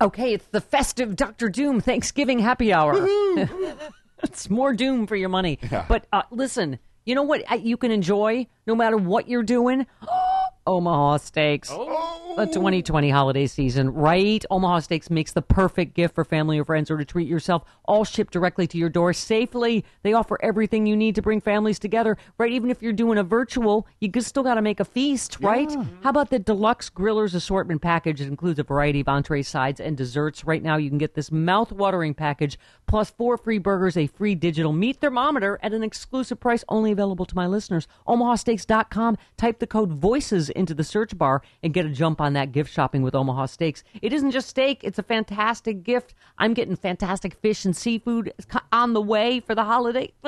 Okay, it's the festive Doctor Doom Thanksgiving happy hour. it's more doom for your money. But uh, listen, you know what uh, you can enjoy no matter what you're doing? Omaha Steaks. Oh. The 2020 holiday season, right? Omaha Steaks makes the perfect gift for family or friends or to treat yourself, all shipped directly to your door safely. They offer everything you need to bring families together, right? Even if you're doing a virtual, you still got to make a feast, right? How about the deluxe grillers assortment package? It includes a variety of entrees, sides, and desserts. Right now, you can get this mouth-watering package plus four free burgers, a free digital meat thermometer at an exclusive price only available to my listeners. OmahaSteaks.com. Type the code VOICES into the search bar and get a jump on that gift shopping with Omaha Steaks. It isn't just steak, it's a fantastic gift. I'm getting fantastic fish and seafood on the way for the holiday.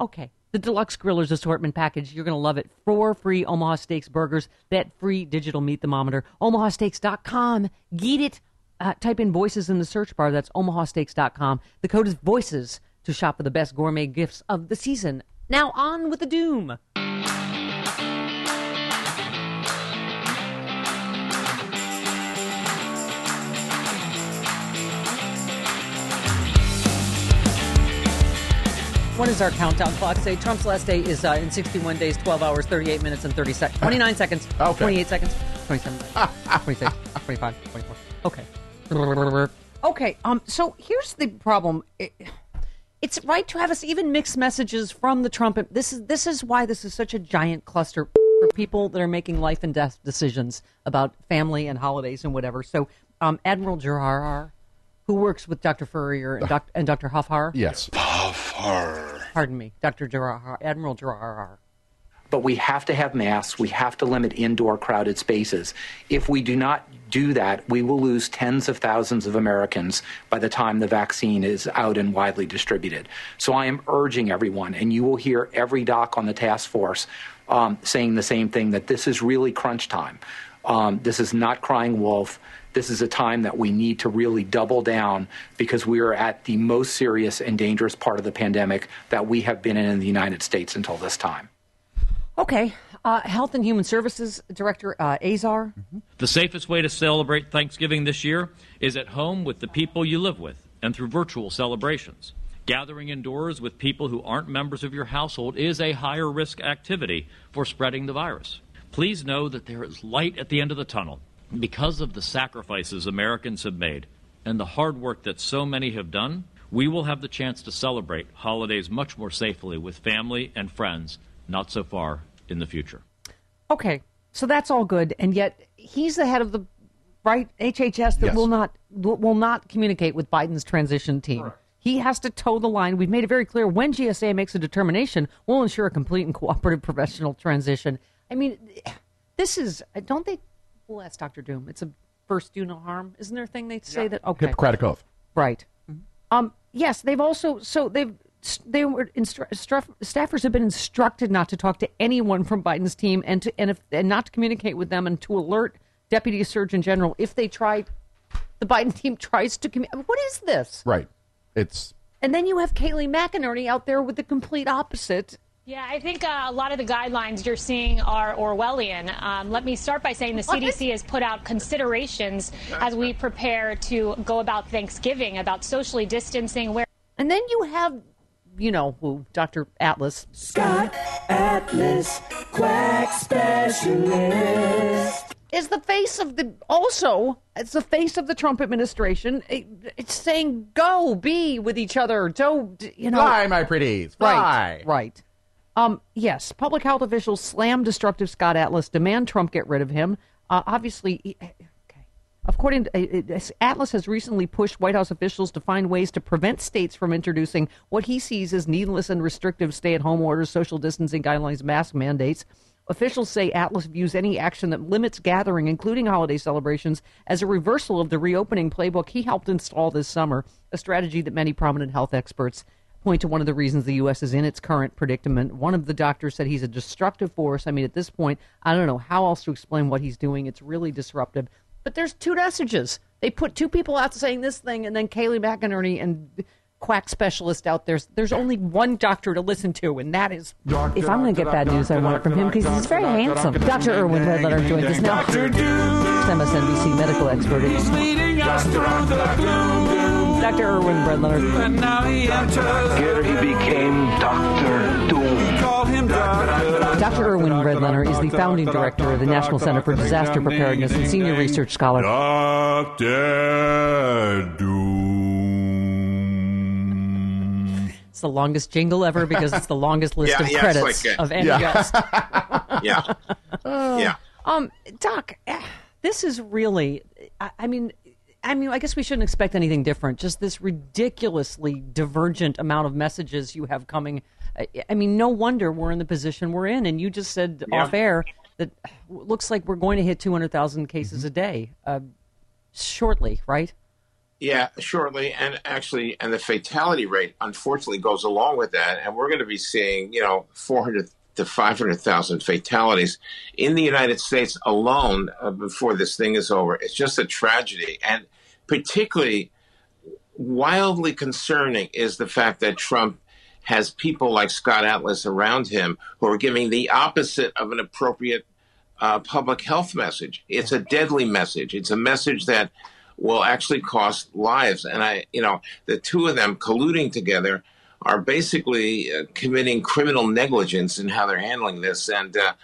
Okay. The deluxe grillers assortment package, you're going to love it. Four free Omaha Steaks burgers, that free digital meat thermometer. OmahaSteaks.com. Get it. Uh, type in voices in the search bar. That's omahasteaks.com. The code is voices to shop for the best gourmet gifts of the season. Now on with the doom. What does our countdown clock say? Trump's last day is uh, in 61 days, 12 hours, 38 minutes, and 30 seconds. 29 seconds. Okay. 28 seconds. 27. 26. 25. 24. Okay. Okay. Um. So here's the problem. It, it's right to have us even mixed messages from the Trump. This is this is why this is such a giant cluster for people that are making life and death decisions about family and holidays and whatever. So, um, Admiral Giroir, who works with Dr. Furrier and, doc, and Dr. Huffar. Yes. Pardon me, Dr. Giroir, Admiral Giroir. but we have to have masks. We have to limit indoor crowded spaces. If we do not do that, we will lose tens of thousands of Americans by the time the vaccine is out and widely distributed. So I am urging everyone, and you will hear every doc on the task force um, saying the same thing that this is really crunch time. Um, this is not crying wolf. This is a time that we need to really double down because we are at the most serious and dangerous part of the pandemic that we have been in in the United States until this time. Okay. Uh, Health and Human Services Director uh, Azar. The safest way to celebrate Thanksgiving this year is at home with the people you live with and through virtual celebrations. Gathering indoors with people who aren't members of your household is a higher risk activity for spreading the virus. Please know that there is light at the end of the tunnel because of the sacrifices Americans have made and the hard work that so many have done. We will have the chance to celebrate holidays much more safely with family and friends not so far in the future. Okay, so that's all good, and yet he's the head of the right HHS that Yes. will not will will not communicate with Biden's transition team. He has to toe the line. We've made it very clear when GSA makes a determination, we'll ensure a complete and cooperative professional transition. I mean, this is don't they? We'll ask Doctor Doom. It's a first do no harm. Isn't there a thing they say that? Okay, Hippocratic oath. Right. Um, yes, they've also so they've they were instru- staffers have been instructed not to talk to anyone from Biden's team and to and if and not to communicate with them and to alert Deputy Surgeon General if they try the Biden team tries to commu- what is this? Right. It's And then you have Kayleigh McEnany out there with the complete opposite. Yeah, I think uh, a lot of the guidelines you're seeing are Orwellian. Um, let me start by saying the CDC has put out considerations as we prepare to go about Thanksgiving about socially distancing. Where and then you have, you know, who Dr. Atlas Scott Atlas, quack specialist is the face of the also it's the face of the Trump administration. It, it's saying go be with each other. Don't you know? Fly, my pretties. Fly. Right. Right. Um. Yes. Public health officials slam destructive Scott Atlas. Demand Trump get rid of him. Uh, obviously. okay. According to uh, Atlas has recently pushed White House officials to find ways to prevent states from introducing what he sees as needless and restrictive stay-at-home orders, social distancing guidelines, mask mandates. Officials say Atlas views any action that limits gathering, including holiday celebrations, as a reversal of the reopening playbook he helped install this summer, a strategy that many prominent health experts point to one of the reasons the U.S. is in its current predicament. One of the doctors said he's a destructive force. I mean, at this point, I don't know how else to explain what he's doing. It's really disruptive. But there's two messages. They put two people out saying this thing, and then Kayleigh McEnany and quack specialist out there. There's only one doctor to listen to, and that is. If I'm going to get bad news, I want it from him because he's very handsome. Dr. Irwin Redlener joins us now. MSNBC medical expert. Dr. Irwin Redlener. And now he enters. Here he became Dr. Doom. Dr. Irwin Redlener is the founding director of the National Center for Disaster Preparedness and senior research scholar. Dr. Doom. It's the longest jingle ever because it's the longest list Yeah, of yeah, it's credits like, of any yeah. guest. Yeah. yeah. Um, Doc, eh, this is really. I, I mean, I mean, I guess we shouldn't expect anything different. Just this ridiculously divergent amount of messages you have coming. I, mean, no wonder we're in the position we're in. And you just said Yeah. off air that it looks like we're going to hit two hundred thousand cases a day uh, shortly, right? Yeah, shortly, and actually, and the fatality rate unfortunately goes along with that, and we're going to be seeing, you know, 400 to 500,000 fatalities in the United States alone uh, before this thing is over. It's just a tragedy, and particularly wildly concerning is the fact that Trump has people like Scott Atlas around him who are giving the opposite of an appropriate uh, public health message. It's a deadly message. It's a message that will actually cost lives. And I, you know, the two of them colluding together are basically uh, committing criminal negligence in how they're handling this. And uh,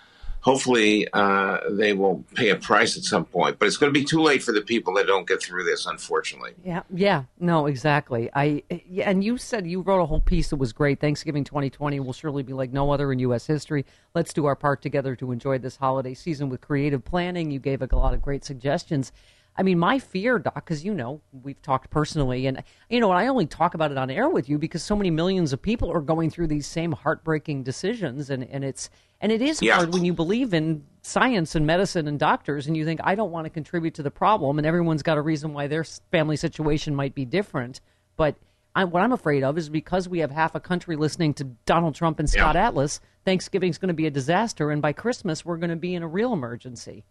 hopefully uh, they will pay a price at some point. But it's going to be too late for the people that don't get through this, unfortunately. Yeah, yeah, no, exactly. I and you said you wrote a whole piece that was great. Thanksgiving 2020 will surely be like no other in U.S. history. Let's do our part together to enjoy this holiday season with creative planning. You gave a lot of great suggestions. I mean, my fear, Doc, because you know we've talked personally, and you know, I only talk about it on air with you because so many millions of people are going through these same heartbreaking decisions, and and it's and it is Yeah. hard when you believe in science and medicine and doctors, and you think I don't want to contribute to the problem, and everyone's got a reason why their family situation might be different, but. I, what I'm afraid of is because we have half a country listening to Donald Trump and Scott Atlas, Thanksgiving's going to be a disaster, and by Christmas we're going to be in a real emergency.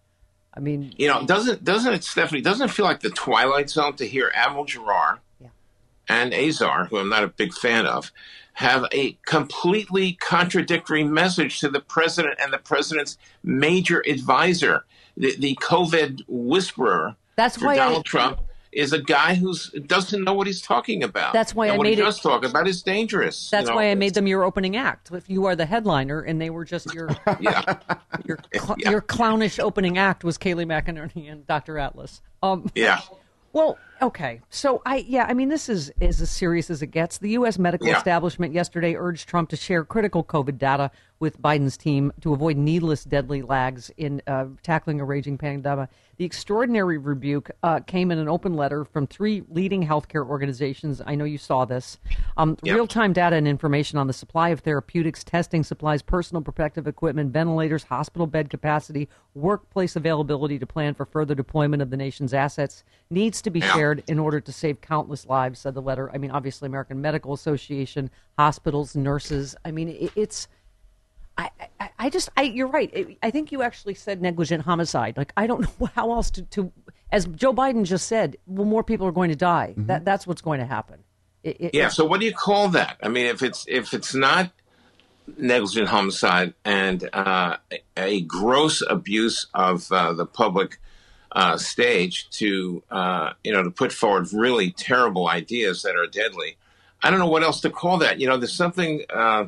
I mean, You know, doesn't doesn't it, Stephanie? Doesn't it feel like the Twilight Zone to hear Admiral Giroir and Azar, who I'm not a big fan of, have a completely contradictory message to the president and the president's major advisor, the, the COVID whisperer. That's for why I- Donald Trump is a guy who doesn't know what he's talking about. That's why and I what made he it- does talk about is dangerous. That's you know? why I made them your opening act. If you are the headliner and they were just your Yeah. your cl- your clownish opening act was Kayleigh McEnany and Dr. Atlas. Um, Yeah. Well, okay. So I yeah, I mean this is is as serious as it gets. The US medical Yeah. establishment yesterday urged Trump to share critical COVID data with Biden's team to avoid needless deadly lags in uh, tackling a raging pandemic. The extraordinary rebuke uh, came in an open letter from three leading healthcare organizations. I know you saw this. Um, Yeah. Real time data and information on the supply of therapeutics, testing supplies, personal protective equipment, ventilators, hospital bed capacity, workplace availability to plan for further deployment of the nation's assets needs to be Yeah. shared in order to save countless lives, said the letter. I mean, obviously, American Medical Association, hospitals, nurses. I mean, it, it's. I, I, I just, I, you're right. It, I think you actually said negligent homicide. Like, I don't know how else to, to as Joe Biden just said, well, more people are going to die. That, that's what's going to happen. It- Yeah. So what do you call that? I mean, if it's if it's not negligent homicide and uh, a gross abuse of uh, the public uh, stage to uh, you know to put forward really terrible ideas that are deadly. I don't know what else to call that. You know, there's something. Uh,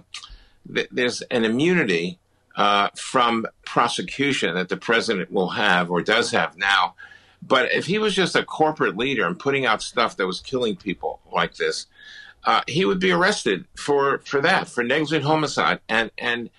th- there's an immunity uh, from prosecution that the president will have or does have now. But if he was just a corporate leader and putting out stuff that was killing people like this, uh, he would be arrested for for that for negligent homicide and and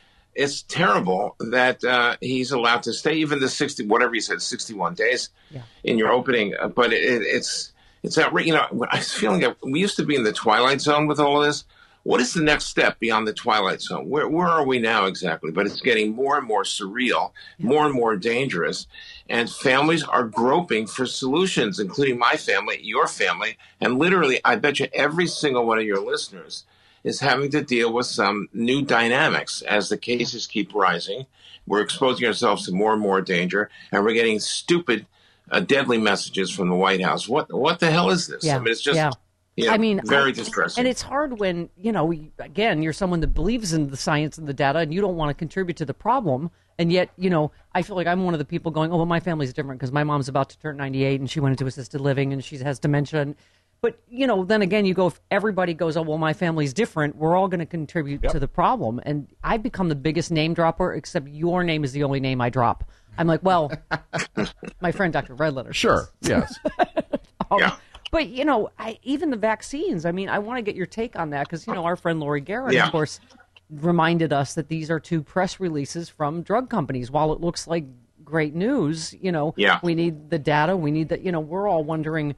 it's terrible that uh, he's allowed to stay even the 60 whatever he said 61 days Yeah. in your opening uh, but it, it's it's outrageous you know i was feeling that we used to be in the twilight zone with all of this. What is the next step beyond the twilight zone? Where, where are we now exactly? But it's getting more and more surreal more and more dangerous and families are groping for solutions including my family your family and literally i bet you every single one of your listeners is having to deal with some new dynamics as the cases keep rising. We're exposing ourselves to more and more danger, and we're getting stupid, uh, deadly messages from the White House. What what the hell is this? Yeah, I mean, it's just. yeah. yeah, I mean, very I- distressing. And it's hard when, you know, again, you're someone that believes in the science and the data and you don't want to contribute to the problem. And yet, you know, I feel like I'm one of the people going, oh, well, my family's different because my mom's about to turn 98 and she went into assisted living and she has dementia. And, but, you know, then again, you go, if everybody goes, oh, well, my family's different, we're all going to contribute to the problem. And I've become the biggest name dropper, except your name is the only name I drop. I'm like, well, my friend Dr. Redlener. Sure. Yes. Um, Yeah. But you know, I, even the vaccines. I mean, I want to get your take on that because you know our friend Laurie Garrett, Yeah. of course, reminded us that these are two press releases from drug companies. While it looks like great news, you know, Yeah. we need the data. We need that. You know, we're all wondering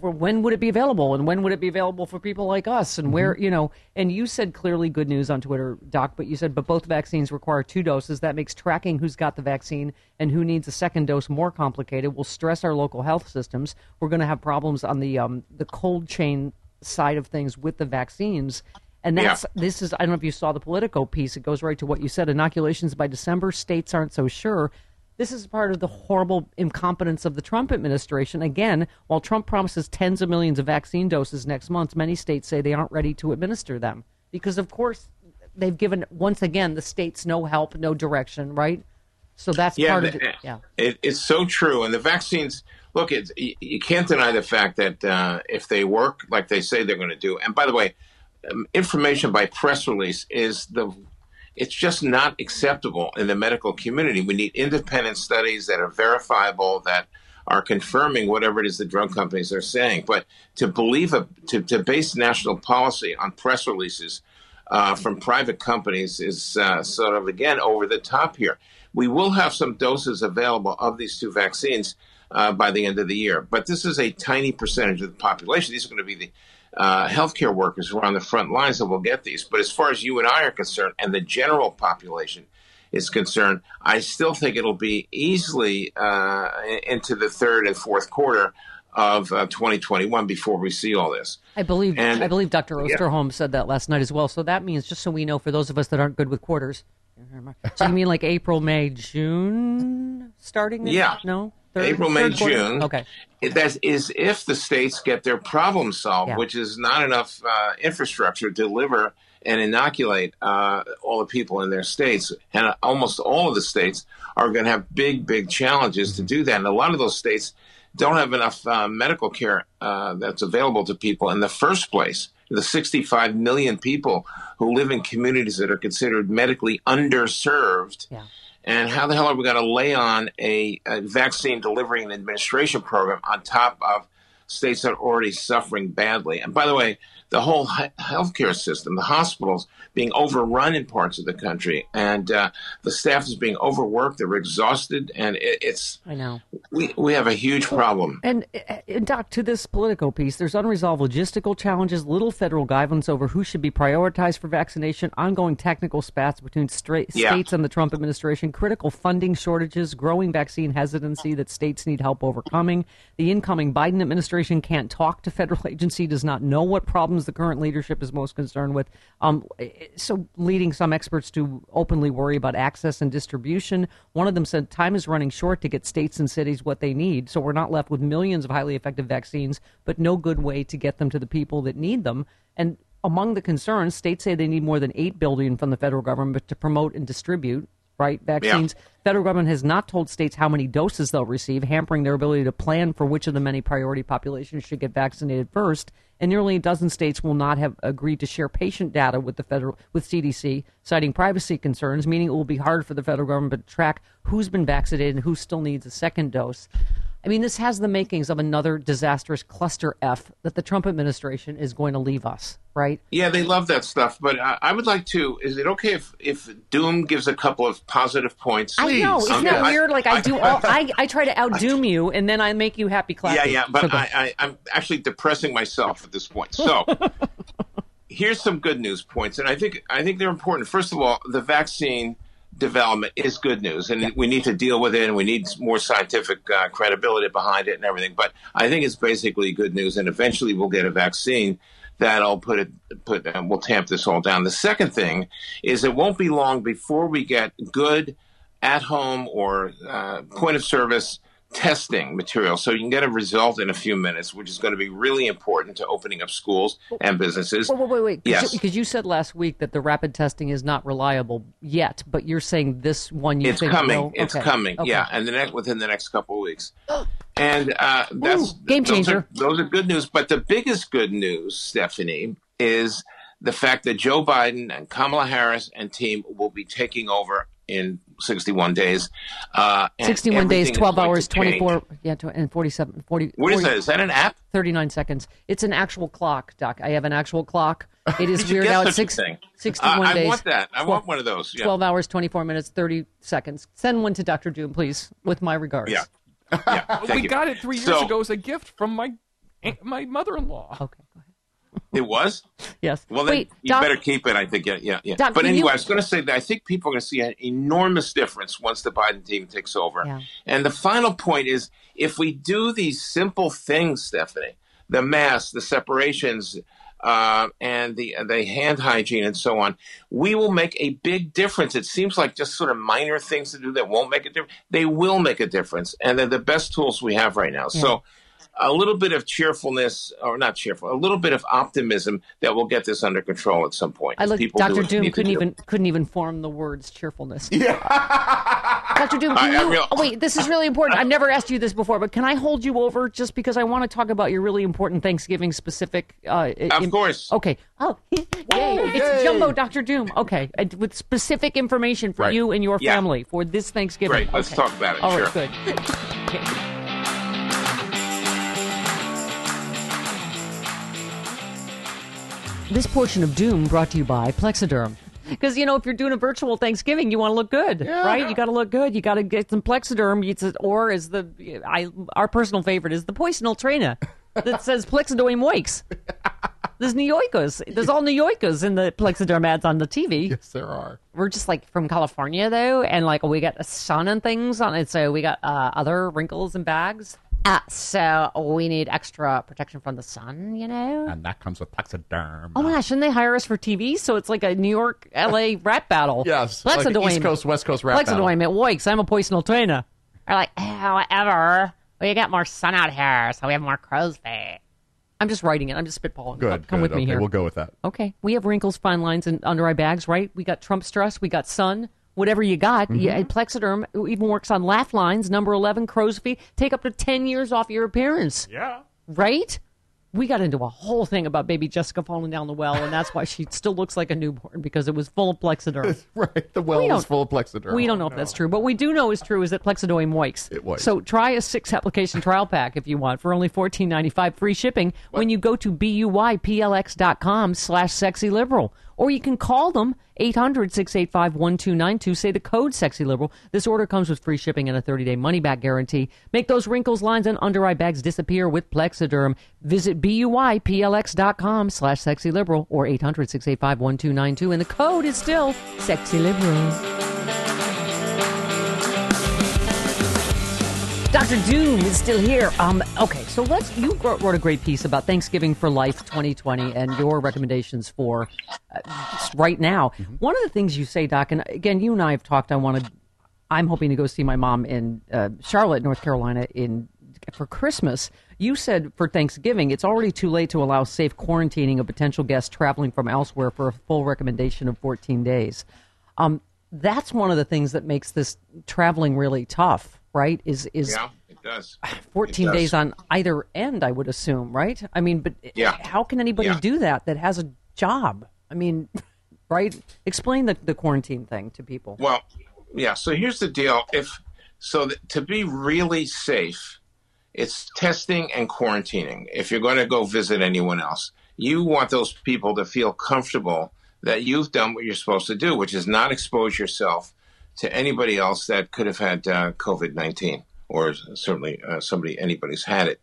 when would it be available and when would it be available for people like us and where you know and you said clearly good news on twitter doc but you said but both vaccines require two doses that makes tracking who's got the vaccine and who needs a second dose more complicated will stress our local health systems we're going to have problems on the um, the cold chain side of things with the vaccines and Yeah. that's this is I don't know if you saw the Politico piece. It goes right to what you said. Inoculations by December. States aren't so sure. This is part of the horrible incompetence of the Trump administration. Again, while Trump promises tens of millions of vaccine doses next month, many states say they aren't ready to administer them because, of course, they've given once again the states no help, no direction. Right. So that's yeah, part of it. Yeah. It, it's so true. And the vaccines, look, it's, you, you can't deny the fact that uh, if they work like they say they're going to do, and by the way, um, information by press release is the it's just not acceptable in the medical community. We need independent studies that are verifiable, that are confirming whatever it is the drug companies are saying. But to believe a to, to base national policy on press releases uh, from private companies is uh, sort of again over the top here. We will have some doses available of these two vaccines uh, by the end of the year, but this is a tiny percentage of the population. These are going to be the uh, healthcare workers who are on the front lines that will get these. But as far as you and I are concerned, and the general population is concerned, I still think it'll be easily uh, into the third and fourth quarter of uh, 2021 before we see all this. I believe And- I believe Dr. Yeah. Osterholm said that last night as well. So that means just so we know for those of us that aren't good with quarters. So you mean like April, May, June starting? Yeah. No. Third- April, May? June. Okay. That is if the states get their problem solved, Yeah. which is not enough uh, infrastructure to deliver and inoculate uh, all the people in their states. And almost all of the states are going to have big, big challenges to do that. And a lot of those states don't have enough uh, medical care uh, that's available to people in the first place. The 65 million people who live in communities that are considered medically underserved. Yeah. And how the hell are we going to lay on a, a vaccine delivery and administration program on top of states that are already suffering badly? And by the way, the whole healthcare system, the hospitals being overrun in parts of the country, and uh, the staff is being overworked. They're exhausted, and it, it's I know. we we have a huge problem. And, and Doc, to this Politico piece, there's unresolved logistical challenges, little federal guidance over who should be prioritized for vaccination, ongoing technical spats between stra- Yeah. states and the Trump administration, critical funding shortages, growing vaccine hesitancy that states need help overcoming. The incoming Biden administration can't talk to federal agency, does not know what problems the current leadership is most concerned with. Um, so, leading some experts to openly worry about access and distribution. One of them said time is running short to get states and cities what they need, so we're not left with millions of highly effective vaccines, but no good way to get them to the people that need them. And among the concerns, states say they need more than eight billion from the federal government to promote and distribute right vaccines. Yeah. Federal government has not told states how many doses they'll receive, hampering their ability to plan for which of the many priority populations should get vaccinated first. And nearly a dozen states will not have agreed to share patient data with the federal with CDC, citing privacy concerns, meaning it will be hard for the federal government to track who's been vaccinated and who still needs a second dose. I mean, this has the makings of another disastrous cluster F that the Trump administration is going to leave us, right? Yeah, they love that stuff. But I, I would like to. Is it okay if if Doom gives a couple of positive points? Please. I know. Isn't okay. that weird? Like I, I do all. I, I try to outdoom you, and then I make you happy. Clapping. Yeah, yeah. But I, I, I'm actually depressing myself at this point. So. here's some good news points, and I think I think they're important. First of all, the vaccine development is good news, and we need to deal with it, and we need more scientific uh, credibility behind it and everything. But I think it's basically good news, and eventually we'll get a vaccine that'll put it put um, will tamp this all down. The second thing is it won't be long before we get good at home or uh, point of service testing material so you can get a result in a few minutes, which is going to be really important to opening up schools and businesses. Wait, wait, wait. wait. Yes. Because you said last week that the rapid testing is not reliable yet, but you're saying this one you it's think coming. Will... It's okay. coming. Okay. Yeah, and the next within the next couple of weeks. And uh, that's Ooh, game changer. Those are, those are good news. But the biggest good news, Stephanie, is the fact that Joe Biden and Kamala Harris and team will be taking over in 61 days. Uh, 61 days, 12 hours, 24, yeah, and 47, 40. What 40, is that? Is that an app? 39 seconds. It's an actual clock, Doc. I have an actual clock. It is weird out. Six, 61 uh, days. I want that. I 12, want one of those. Yeah. 12 hours, 24 minutes, 30 seconds. Send one to Dr. Doom, please, with my regards. Yeah. yeah we you. got it three years so, ago as a gift from my my mother-in-law. Okay, go ahead. It was? yes. Well, then Wait, you Doc, better keep it. I think. Yeah, yeah, yeah. Doc, but anyway, you... I was going to say that I think people are going to see an enormous difference once the Biden team takes over. Yeah. And the final point is if we do these simple things, Stephanie, the masks, the separations, uh, and the the hand hygiene and so on, we will make a big difference. It seems like just sort of minor things to do that won't make a difference. They will make a difference, and they're the best tools we have right now. Yeah. So a little bit of cheerfulness, or not cheerful, a little bit of optimism that we'll get this under control at some point. I look, Dr. Doom couldn't even couldn't even form the words cheerfulness. Yeah. Dr. Doom, can I, you, real, oh, wait, this is really important. I've never asked you this before, but can I hold you over just because I want to talk about your really important Thanksgiving specific? Uh, of in, course. Okay. Oh, yay! Whoa, it's yay. Jumbo Dr. Doom. Okay, with specific information for right. you and your yeah. family for this Thanksgiving. Great. Let's talk about it. All sure. right, good. okay. This portion of Doom brought to you by Plexiderm. Because you know, if you're doing a virtual Thanksgiving, you want to look good, yeah. right? You got to look good. You got to get some Plexiderm. It's, or is the I our personal favorite is the Poison Ultrana that says Plexiderm wakes. There's New Yorkers. There's all New Yorkers in the Plexiderm ads on the TV. Yes, there are. We're just like from California though, and like we got the sun and things on it, so we got uh, other wrinkles and bags. Uh, so we need extra protection from the sun, you know? And that comes with Plexiderm. Oh my gosh, shouldn't they hire us for TV? So it's like a New York, LA rap battle. yes. Plexiderm. Like East Coast, West Coast rap battle. Plexiderm, it works. I'm a poison trainer. Or like, however. We get more sun out here, so we have more crow's feet. I'm just writing it. I'm just spitballing. Good. Come good. with okay, me here. We'll go with that. Okay. We have wrinkles, fine lines, and under eye bags, right? We got Trump stress. We got sun whatever you got. Mm-hmm. Yeah, Plexiderm even works on laugh lines, number 11, crow's feet. Take up to 10 years off your appearance. Yeah. Right? We got into a whole thing about baby Jessica falling down the well, and that's why she still looks like a newborn because it was full of Plexiderm. right. The well was full of Plexiderm. We don't know if that's true. But we do know is true is that Plexiderm wakes. It was. So try a six application trial pack if you want for only fourteen ninety five free shipping what? when you go to buyplx.com slash sexy liberal. Or you can call them 800 685 1292. Say the code Sexy Liberal. This order comes with free shipping and a 30 day money back guarantee. Make those wrinkles, lines, and under eye bags disappear with Plexiderm. Visit BUYPLX.com slash Sexy Liberal or 800 685 1292. And the code is still Sexy Liberal. Dr. Doom is still here. Um, okay, so let's. You wrote a great piece about Thanksgiving for Life 2020 and your recommendations for uh, right now. Mm-hmm. One of the things you say, Doc, and again, you and I have talked. I wanted. I'm hoping to go see my mom in uh, Charlotte, North Carolina, in for Christmas. You said for Thanksgiving, it's already too late to allow safe quarantining of potential guests traveling from elsewhere for a full recommendation of 14 days. Um, that's one of the things that makes this traveling really tough, right? Is is yeah, it does. 14 It does. days on either end, I would assume, right? I mean, but Yeah. how can anybody Yeah. do that that has a job? I mean, right? Explain the, the quarantine thing to people. Well, yeah. So here's the deal. If so, th- to be really safe, it's testing and quarantining. If you're going to go visit anyone else, you want those people to feel comfortable that you've done what you're supposed to do, which is not expose yourself to anybody else that could have had uh, COVID 19, or certainly uh, somebody, anybody's had it.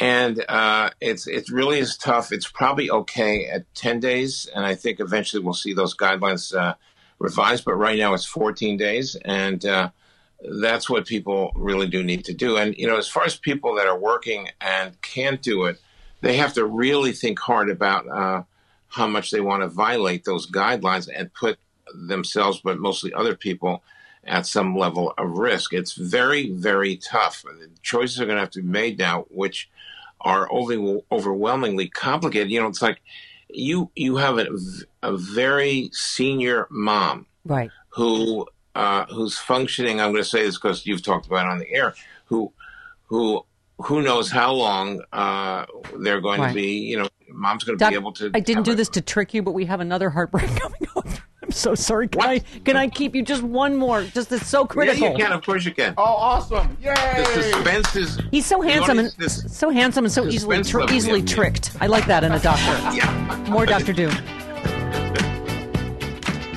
And uh, it's it really is tough. It's probably okay at 10 days, and I think eventually we'll see those guidelines uh, revised. But right now it's 14 days, and uh, that's what people really do need to do. And you know, as far as people that are working and can't do it, they have to really think hard about uh, how much they want to violate those guidelines and put themselves, but mostly other people, at some level of risk. It's very, very tough. The choices are going to have to be made now, which are over, overwhelmingly complicated. You know, it's like you you have a, a very senior mom Right. who uh, who's functioning. I'm going to say this because you've talked about it on the air. Who who who knows how long uh, they're going Right. to be? You know, mom's going to Doc, be able to. I didn't do a- this to trick you, but we have another heartbreak coming so sorry. Can I can I keep you just one more? Just it's so critical. Yeah, you can. Of course, you can. Oh, awesome! Yay! The suspense is. He's so handsome and this- so handsome and so easily tr- level, easily yeah, yeah. tricked. I like that in a doctor. Yeah. More Doctor Doom.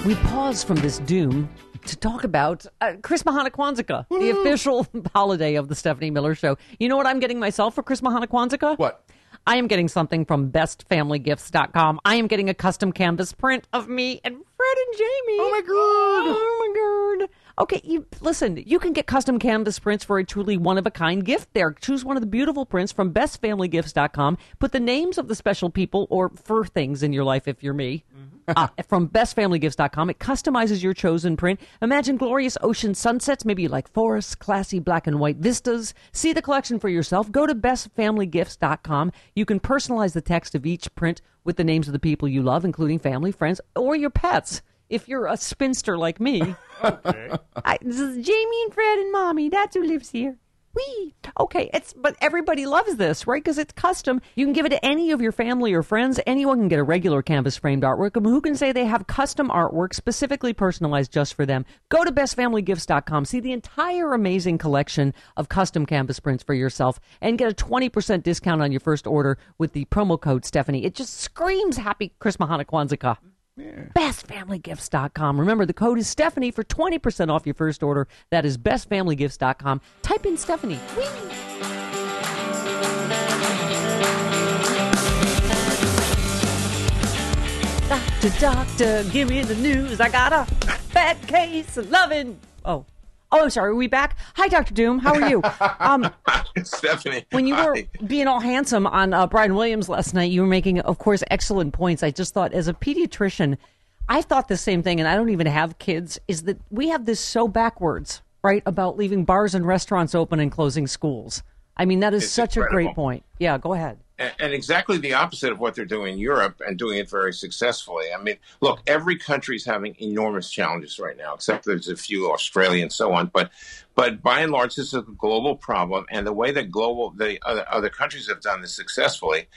We pause from this doom to talk about uh, Chris Mahana Kwanzaa, the official holiday of the Stephanie Miller Show. You know what I'm getting myself for Chris Mahana Kwanzaa? What? I am getting something from bestfamilygifts.com. I am getting a custom canvas print of me and And Jamie. Oh my god! Oh my god. Okay, you listen, you can get custom canvas prints for a truly one of a kind gift there. Choose one of the beautiful prints from bestfamilygifts.com. Put the names of the special people or fur things in your life if you're me. Mm-hmm. Uh, from bestfamilygifts.com. It customizes your chosen print. Imagine glorious ocean sunsets, maybe you like forests, classy black and white vistas. See the collection for yourself. Go to bestfamilygifts.com. You can personalize the text of each print with the names of the people you love, including family, friends, or your pets. If you're a spinster like me, I, this is Jamie and Fred and Mommy. That's who lives here. Wee. Okay, it's but everybody loves this, right? Because it's custom. You can give it to any of your family or friends. Anyone can get a regular canvas framed artwork. Who can say they have custom artwork specifically personalized just for them? Go to bestfamilygifts.com. See the entire amazing collection of custom canvas prints for yourself and get a 20% discount on your first order with the promo code Stephanie. It just screams happy Chris Mahana Kwanzaa. BestFamilyGifts.com. Remember, the code is Stephanie for 20% off your first order. That is BestFamilyGifts.com. Type in Stephanie. Whee! Doctor, doctor, give me the news. I got a bad case of loving. Oh. Oh, I'm sorry. Are we back? Hi, Dr. Doom. How are you? Um, Stephanie. when you were hi. being all handsome on uh, Brian Williams last night, you were making, of course, excellent points. I just thought, as a pediatrician, I thought the same thing, and I don't even have kids, is that we have this so backwards, right, about leaving bars and restaurants open and closing schools. I mean, that is It's such a great point. Yeah, go ahead. and, and exactly the opposite of what they're doing in Europe and doing it very successfully. I mean, look, every country is having enormous challenges right now, except there's a few Australia and so on. But but by and large, this is a global problem, and the way that global the other, other countries have done this successfully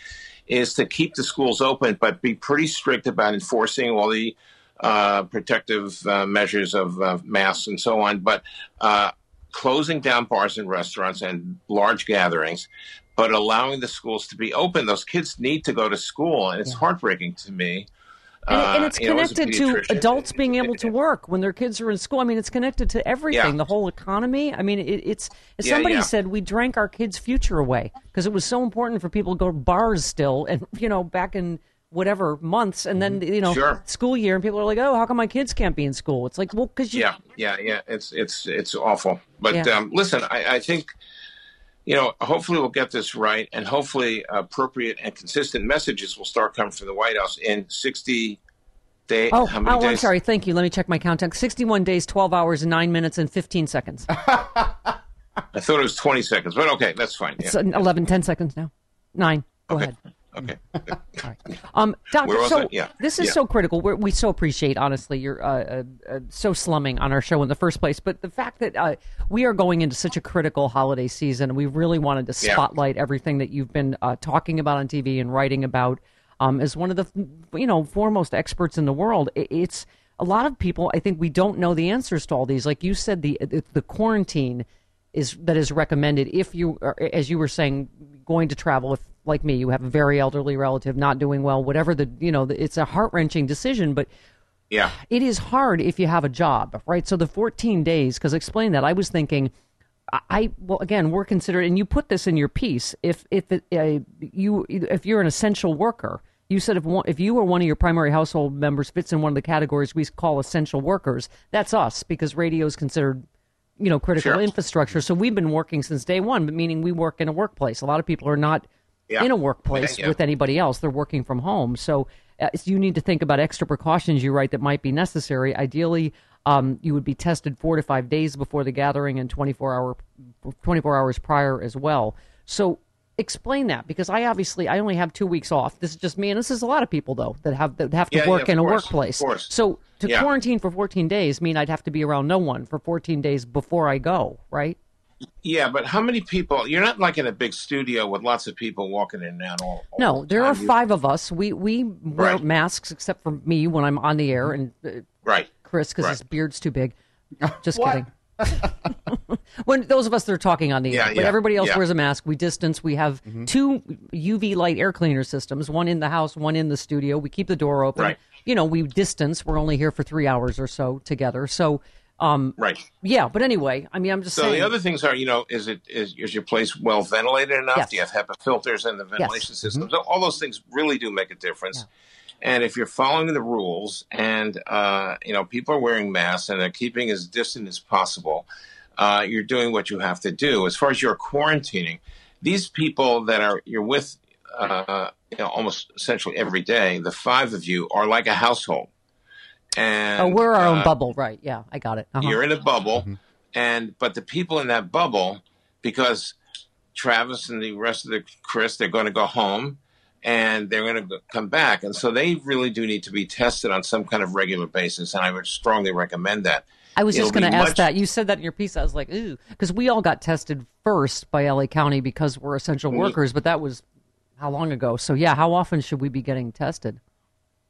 is to keep the schools open, but be pretty strict about enforcing all the uh, protective uh, measures of uh, masks and so on. But uh, closing down bars and restaurants and large gatherings, but allowing the schools to be open. Those kids need to go to school, and it's heartbreaking to me. And, and uh, it's you know, connected to adults being able to work when their kids are in school. I mean, it's connected to everything, Yeah. the whole economy. I mean, it, it's as Yeah, somebody yeah. said, we drank our kids' future away because it was so important for people to go to bars still, and you know, back in whatever months, and then you know, Mm-hmm. Sure. school year, and people are like, oh, how come my kids can't be in school? It's like, well, because Yeah, yeah, yeah. It's it's it's awful. But Yeah. um, listen, I, I think you know. Hopefully, we'll get this right, and hopefully, appropriate and consistent messages will start coming from the White House in sixty days. Oh, how many oh, days? I'm sorry. Thank you. Let me check my countdown. 61 days, 12 hours, 9 minutes, and 15 seconds. I thought it was 20 seconds, but okay, that's fine. It's 11, 10 seconds now. Nine. Go ahead. Okay. Um, Doctor, so I? Yeah. this is Yeah. so critical. We're, we so appreciate, honestly, you're uh, uh, uh, so slumming on our show in the first place. But the fact that uh, we are going into such a critical holiday season, we really wanted to Yeah. spotlight everything that you've been uh, talking about on TV and writing about. Um, as one of the you know foremost experts in the world, it's a lot of people. I think we don't know the answers to all these. Like you said, the the, the quarantine is that is recommended if you are, as you were saying going to travel if like me you have a very elderly relative not doing well whatever the you know it's a heart-wrenching decision but Yeah. it is hard if you have a job right so the 14 days because explain that i was thinking I- I well again we're considered and you put this in your piece if if it, uh, you if you're an essential worker you said if one, if you or one of your primary household members fits in one of the categories we call essential workers that's us because radio is considered you know critical Sure. infrastructure so we've been working since day one but meaning we work in a workplace a lot of people are not Yeah. in a workplace Yeah, yeah. with anybody else they're working from home so uh, you need to think about extra precautions you write that might be necessary ideally um, you would be tested four to five days before the gathering and 24 hour 24 hours prior as well so explain that because i obviously i only have two weeks off this is just me and this is a lot of people though that have that have to Yeah, yeah, work of in a course, of workplace so to Yeah. quarantine for 14 days mean i'd have to be around no one for 14 days before i go right Yeah, but how many people? You're not like in a big studio with lots of people walking in and out all. all No, the there are time. You- five of us. We we wear Right. masks except for me when I'm on the air and uh, Right. Chris because Right. his beard's too big. Just kidding. when those of us that are talking on the Yeah, air, but yeah, everybody else yeah. wears a mask. We distance. We have two UV light air cleaner systems, one in the house, one in the studio. We keep the door open. Right. You know, we distance. We're only here for three hours or so together. So, um, Right. yeah. But anyway, I mean, I'm just So saying. the other things are, you know, is it is, is your place well ventilated enough? Yes. Do you have HEPA filters in the ventilation systems? All those things really do make a difference. And if you're following the rules, and uh, you know people are wearing masks and they're keeping as distant as possible, uh, you're doing what you have to do. As far as you're quarantining, these people that are you're with, uh, you know, almost essentially every day, the five of you are like a household. And oh, we're our own uh, bubble, right? Yeah, I got it. Uh-huh. you're in a bubble, and but the people in that bubble, because Travis and the rest of the Chris, they're going to go home, and they're going to come back, and so they really do need to be tested on some kind of regular basis, and I would strongly recommend that. I was just It'll going to ask much- that. You said that in your piece. I was like, ooh, because we all got tested first by LA County because we're essential workers, but that was how long ago? So yeah, how often should we be getting tested?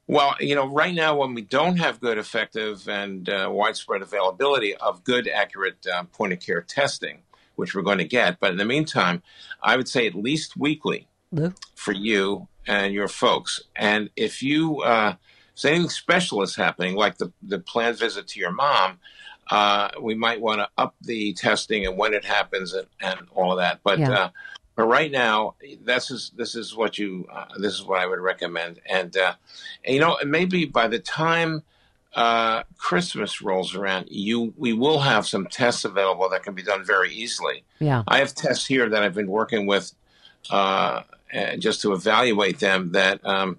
Well, you know, right now when we don't have good, effective, and uh, widespread availability of good, accurate uh, point of care testing, which we're going to get, but in the meantime, I would say at least weekly Lou? for you and your folks. And if you, uh, if anything special is happening, like the, the planned visit to your mom, uh, we might want to up the testing and when it happens and, and all of that. But Yeah. uh, but right now, this is this is what you uh, this is what I would recommend. And, uh, and you know, maybe by the time uh, Christmas rolls around, you we will have some tests available that can be done very easily. Yeah. I have tests here that I've been working with uh, just to evaluate them. That um,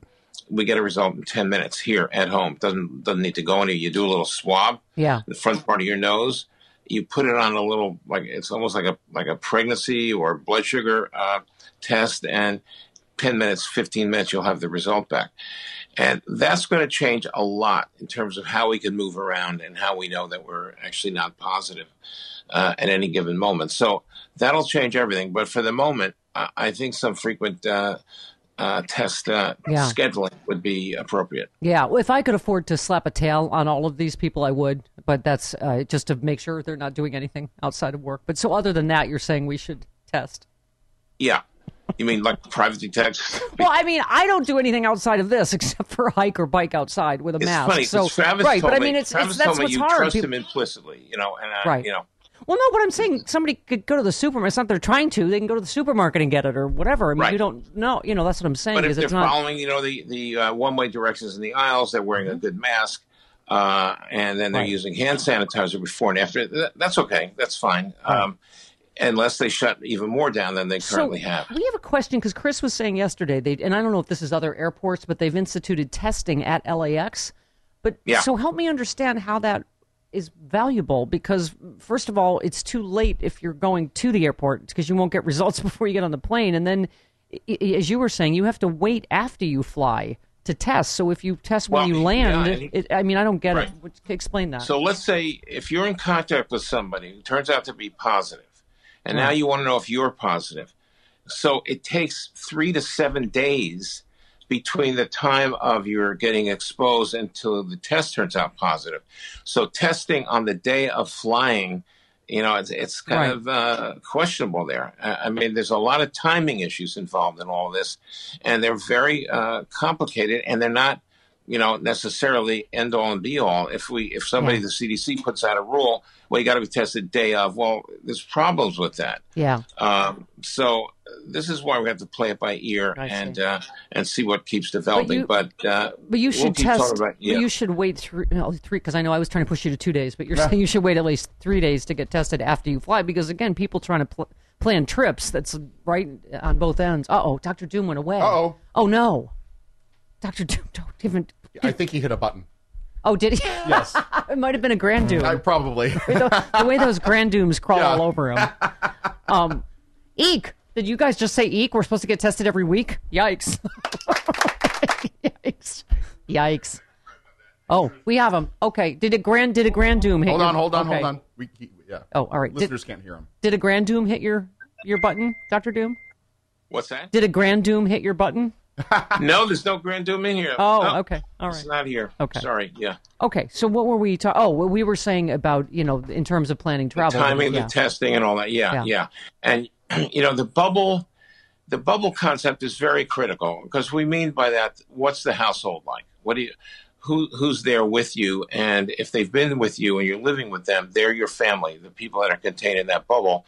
we get a result in ten minutes here at home. Doesn't doesn't need to go anywhere. You do a little swab, Yeah. the front part of your nose. You put it on a little like it's almost like a like a pregnancy or blood sugar uh, test, and ten minutes, fifteen minutes, you'll have the result back. And that's going to change a lot in terms of how we can move around and how we know that we're actually not positive uh, at any given moment. So that'll change everything. But for the moment, I, I think some frequent uh, uh, test uh, Yeah. scheduling would be appropriate. Yeah, if I could afford to slap a tail on all of these people, I would. But that's uh, just to make sure they're not doing anything outside of work. But so, other than that, you're saying we should test. Yeah. You mean like private detectives? Well, I mean, I don't do anything outside of this except for hike or bike outside with a It's mask. funny so, Travis right, but I mean, it's, Travis it's that's what's you hard. trust People- him implicitly, you know, and uh, Right. you know, Well, no, but I'm saying somebody could go to the supermarket. It's not they're trying to. They can go to the supermarket and get it or whatever. I mean, Right. you don't know. You know, that's what I'm saying. but if is they're it's not. following, you know, the the uh, one way directions in the aisles, they're wearing a good mask, uh, and then they're Right. using hand sanitizer before and after. That's okay. That's fine. Um, unless they shut even more down than they currently so have. We have a question because Chris was saying yesterday, they and I don't know if this is other airports, but they've instituted testing at LAX. But Yeah. so help me understand how that is valuable because first of all, it's too late if you're going to the airport because you won't get results before you get on the plane, and then i- i- as you were saying, you have to wait after you fly to test. So if you test when Well, you land, yeah, and- it, I mean, I don't get Right. it. Explain that. So let's say if you're in contact with somebody who turns out to be positive, and now you want to know if you're positive. So it takes three to seven days between the time of your getting exposed until the test turns out positive. So testing on the day of flying, you know, it's, it's kind Right. of uh, questionable there. I I mean, there's a lot of timing issues involved in all this, and they're very uh, complicated, and they're not you know, necessarily end all and be all. If we, if somebody, Yeah. the CDC puts out a rule, well, you got to be tested day of. Well, there's problems with that. yeah. Um, so this is why we have to play it by ear I and uh, and see what keeps developing. you- But uh, But you we'll should test. about- yeah. You should wait three, because I know I was trying to push you to two days, but you're saying you should wait at least three days to get tested after you fly, because again, people trying to pl- plan trips. That's right on both ends. Uh oh, Doctor Doom went away. Uh-oh. Oh no, Doctor Doom, don't even. I think he hit a button. Oh, did he? Yes. it might have been a Grand Doom. I probably. the, the way those Grand Dooms crawl Yeah. all over him. Um, eek. Did you guys just say eek? We're supposed to get tested every week? Yikes. Yikes. Yikes. Oh, we have him. Okay. Did a grand did a grand doom hit Hold your- on, hold on, okay. hold on. We, he, yeah. Oh, all right. Did, Listeners can't hear him. did a grand doom hit your your button, Doctor Doom? What's that? Did a grand doom hit your button? no, there's no Grand Doom in here. Oh, No, okay. all right. It's not here. Okay. Sorry. Yeah. Okay. So what were we talking? Oh, well, we were saying about you know in terms of planning travel. timing, yeah. the testing, and all that. Yeah, Yeah. yeah, And you know, the bubble, the bubble concept is very critical because we mean by that, what's the household like? What do you, who, who's there with you? And if they've been with you and you're living with them, they're your family, the people that are contained in that bubble.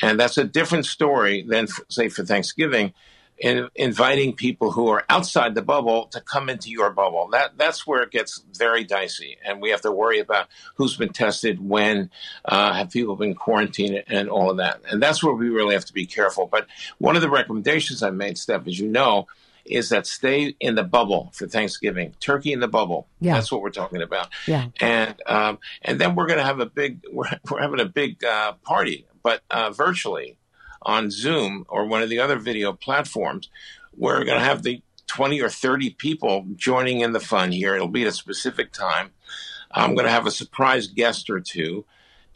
And that's a different story than, say, for Thanksgiving. In inviting people who are outside the bubble to come into your bubble. That that's where it gets very dicey, and we have to worry about who's been tested, when, uh, have people been quarantined, and all of that. And that's where we really have to be careful. But one of the recommendations I made, Steph, as you know, is that stay in the bubble for Thanksgiving. Turkey in the bubble. Yeah. That's what we're talking about. Yeah. And um, and then we're going to have a big we're, we're having a big uh, party, but uh, virtually on Zoom or one of the other video platforms. We're going to have the 20 or 30 people joining in the fun here. It'll be at a specific time. I'm going to have a surprise guest or two.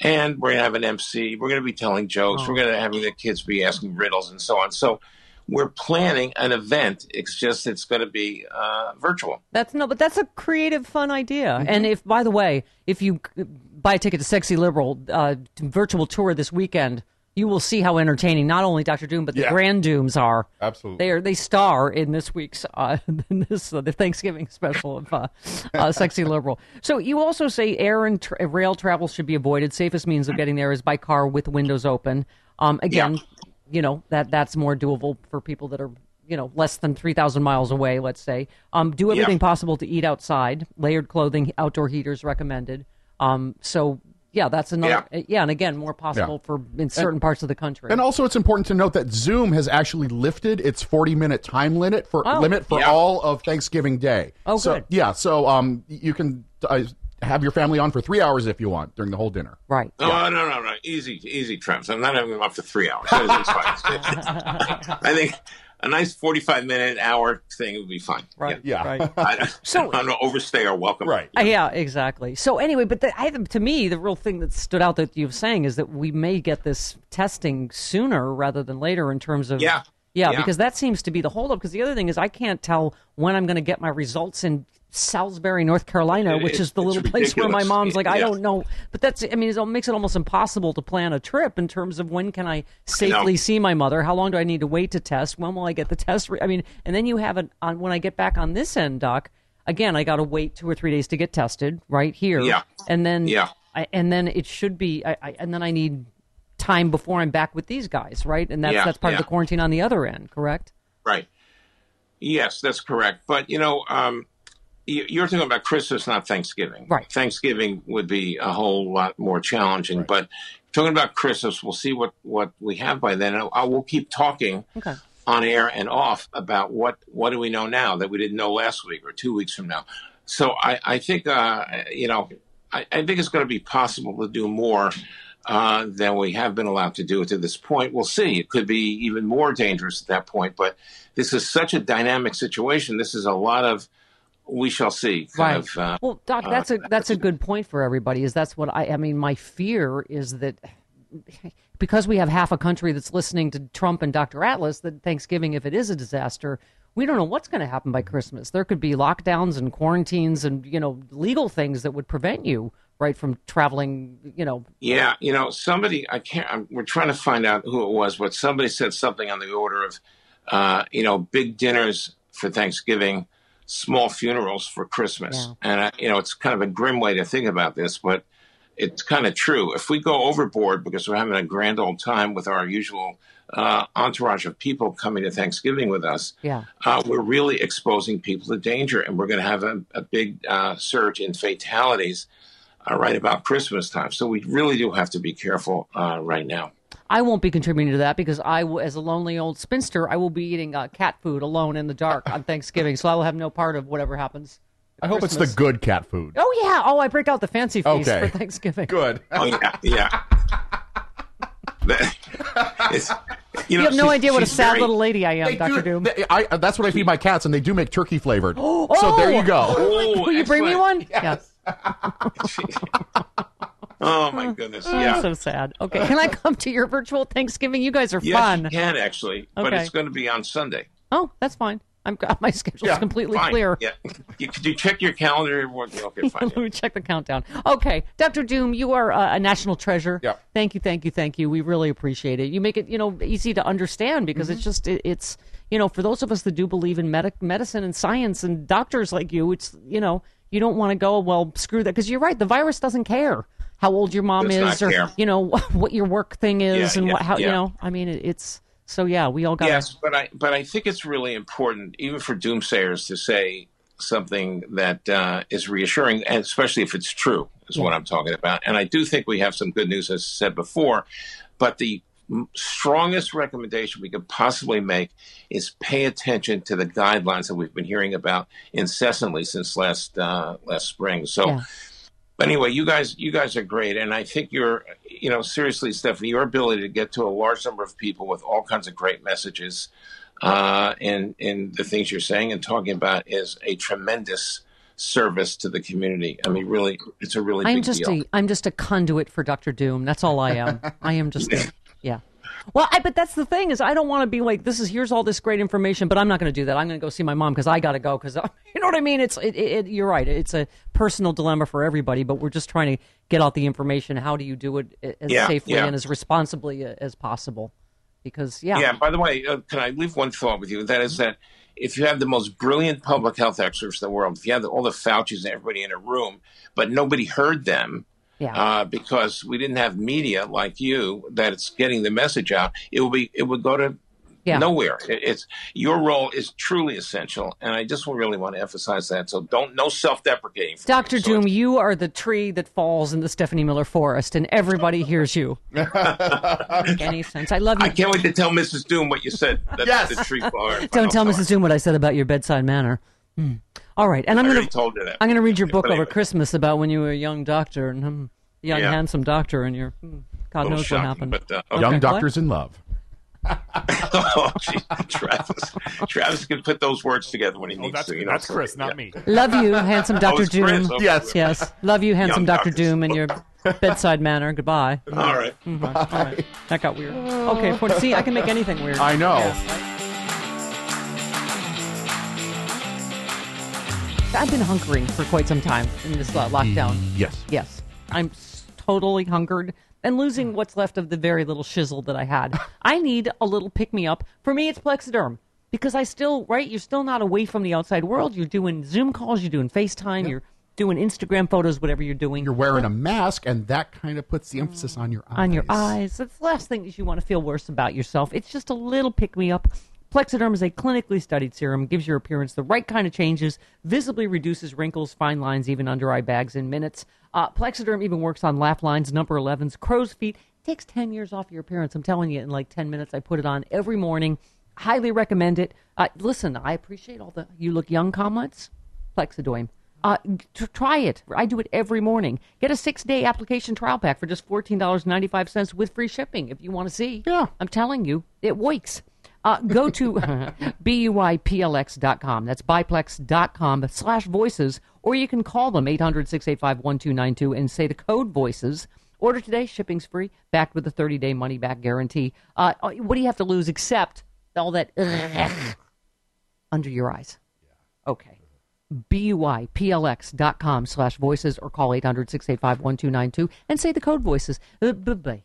And we're going to have an MC. We're going to be telling jokes. Oh. We're going to having the kids be asking riddles and so on. So we're planning an event. It's just it's going to be uh, virtual. That's no, but that's a creative, fun idea. Mm-hmm. And if, by the way, if you buy a ticket to Sexy Liberal uh, virtual tour this weekend, you will see how entertaining not only Doctor Doom but the Yeah. Grand Dooms are. Absolutely. They are they star in this week's uh, in this uh, the Thanksgiving special of uh, uh, Sexy Liberal. So you also say air and tra- rail travel should be avoided. Safest means of getting there is by car with windows open. Um, again, you know that that's more doable for people that are you know less than three thousand miles away. Let's say. Um, do everything Yeah. possible to eat outside. Layered clothing, outdoor heaters recommended. Um, so. Yeah, that's another. Yeah, and again, more possible for in certain parts of the country. And also, it's important to note that Zoom has actually lifted its 40 minute time limit for Oh. limit for Yeah. all of Thanksgiving Day. Oh, so, good. Yeah, so um, you can uh, have your family on for three hours if you want during the whole dinner. right. No, no, no, no. Easy, easy, Travis. I'm not having them up for three hours. I think a nice 45 minute, hour thing would be fine. Right. Yeah. Right. I, So- I don't know, overstay our welcome. Right. Uh, yeah, exactly. So anyway, but the, I, to me, the real thing that stood out that you were saying is that we may get this testing sooner rather than later in terms of Yeah. yeah, Yeah. because that seems to be the holdup. Because the other thing is I can't tell when I'm going to get my results in Salisbury, North Carolina, It- which is the little place where my mom's like, I Yeah. don't know. But that's, I mean, it makes it almost impossible to plan a trip in terms of when can I safely see my mother? How long do I need to wait to test? When will I get the test? Re- I mean, and then you have it on when I get back on this end, Doc. Again, I got to wait two or three days to get tested right here. Yeah. and then Yeah. I, and then it should be, I, I, and then I need time before I'm back with these guys, right? And that's Yeah, that's part yeah. of the quarantine on the other end, correct? Right. Yes, that's correct. But, you know, um, you're talking about Christmas, not Thanksgiving. Right. Thanksgiving would be a whole lot more challenging. But talking about Christmas, we'll see what, what we have by then. I, I will keep talking Okay. on air and off about what what do we know now that we didn't know last week or two weeks from now. So I, I think uh, you know I, I think it's going to be possible to do more uh, than we have been allowed to do to this point. We'll see. It could be even more dangerous at that point. But this is such a dynamic situation. This is a lot of we shall see. Right. Of, uh, well, Doc, that's a that's a good point for everybody. Is that's what I I mean. My fear is that because we have half a country that's listening to Trump and Dr. Atlas, that Thanksgiving, if it is a disaster, we don't know what's going to happen by Christmas. There could be lockdowns and quarantines and you know legal things that would prevent you right from traveling. You know. Yeah, you know, somebody I can't. I'm, we're trying to find out who it was, but somebody said something on the order of, uh, you know, big dinners for Thanksgiving, small funerals for Christmas, Yeah. and uh, you know, it's kind of a grim way to think about this, but it's kind of true. If we go overboard because we're having a grand old time with our usual uh, entourage of people coming to Thanksgiving with us, Yeah. uh, we're really exposing people to danger, and we're going to have a, a big uh, surge in fatalities uh, right about Christmas time. So we really do have to be careful uh, right now. I won't be contributing to that because I, will- as a lonely old spinster, I will be eating uh, cat food alone in the dark on Thanksgiving, so I will have no part of whatever happens. I hope it's the good cat food. Oh yeah! Oh, I break out the fancy feast Okay. for Thanksgiving. Good. Oh yeah, yeah. It's- You, know, have no idea what a sad very- little lady I am, Doctor do- Doom. they- I, that's what I feed my cats, and they do make turkey flavored. so there you go. Oh, Will you bring me excellent. one? Yes. Oh my goodness! Oh, Yeah. so sad. Okay, can I come to your virtual Thanksgiving? You guys are Yes, fun. you can actually, but Okay. it's going to be on Sunday. Oh, that's fine. I'm my schedule's Yeah, completely fine. clear. Yeah. You, could you check your calendar? Okay, fine. Let me check the countdown. Okay, Doctor Doom, you are uh, a national treasure. Yeah. Thank you, thank you, thank you. We really appreciate it. You make it, you know, easy to understand because Mm-hmm. it's just it, it's you know for those of us that do believe in medic medicine and science and doctors like you, it's you know you don't want to go well screw that because you're right. The virus doesn't care how old your mom Does is or care. you know what your work thing is Yeah, and yeah, what how you know. I mean, it's so yeah. We all got Yes, but I but I think it's really important, even for doomsayers, to say something that uh, is reassuring, and especially if it's true, is what I'm talking about. And I do think we have some good news, as I said before. But the strongest recommendation we could possibly make is pay attention to the guidelines that we've been hearing about incessantly since last uh, last spring. So. Yeah. Anyway, you guys, you guys are great, and I think you're, you know, seriously, Stephanie, your ability to get to a large number of people with all kinds of great messages, uh, in in the things you're saying and talking about is a tremendous service to the community. I mean, really, it's a really I'm big just deal. a I'm just a conduit for Doctor Doom. That's all I am. I am just a, yeah. Well, I, but that's the thing is I don't want to be like this is here's all this great information, but I'm not going to do that. I'm going to go see my mom because I got to go because you know what I mean. It's it, it, you're right. It's a personal dilemma for everybody, but we're just trying to get out the information. How do you do it as Yeah, safely yeah. and as responsibly as possible? Because yeah, Yeah. By the way, uh, can I leave one thought with you? That is that if you have the most brilliant public health experts in the world, if you have all the Fauci's and everybody in a room, but nobody heard them. Yeah. Uh, because we didn't have media like you that it's getting the message out, it would be it would go to Yeah. nowhere. It, it's your role is truly essential, and I just really want to emphasize that. So don't no self deprecating. Doctor Doom, you are the tree that falls in the Stephanie Miller forest, and everybody hears you. Make any sense. I love you. I can't wait to tell Mrs. Doom what you said. That's the tree flower. Don't tell Mrs. Doom what I said about your bedside manner. Hmm. All right, and I'm going already told her that. I'm going to read your book But over. Christmas about when you were a young doctor and um, young Yeah. handsome doctor, and you're hmm, God knows shocking, what happened. but, uh, Okay, Young what? doctors in love. oh, gee, Travis. Travis can put those words together when he needs that's- to. You know, that's Chris, not yeah. me. Love you, handsome Doctor it's Doom. Chris, okay. Yes. yes, love you, handsome Doctor. Doom, and your bedside manner. Goodbye. All right. Mhm. All right. That got weird. Okay, see, I can make anything weird. I know. I've been hunkering for quite some time in this lo- lockdown. Yes. Yes, I'm s- totally hungered and losing what's left of the very little shizzle that I had. I need a little pick me up. For me, it's Plexaderm because I still, right? You're still not away from the outside world. You're doing Zoom calls, you're doing FaceTime, you're doing Instagram photos, whatever you're doing. You're wearing a mask, and that kind of puts the emphasis on your eyes. on your eyes. That's the last thing that you want to feel worse about yourself. It's just a little pick me up. Plexaderm is a clinically studied serum, gives your appearance the right kind of changes, visibly reduces wrinkles, fine lines, even under eye bags in minutes. Uh, Plexaderm even works on laugh lines, number 11s, crow's feet. Takes 10 years off your appearance. I'm telling you, in like 10 minutes, I put it on every morning. Highly recommend it. Uh, listen, I appreciate all the you look young comments. Plexaderm. Uh, t- try it. I do it every morning. Get a six day application trial pack for just $14.95 with free shipping if you want to see. Yeah. I'm telling you, it works. Uh, go to buyplx.com. That's biplex.com slash voices, or you can call them 800 685 1292 and say the code voices. Order today, shipping's free, backed with a 30 day money back guarantee. Uh, what do you have to lose except all that under your eyes? Okay. B-U-I-P-L-X dot com slash voices or call 800 685 1292 and say the code voices. Uh, bye-bye.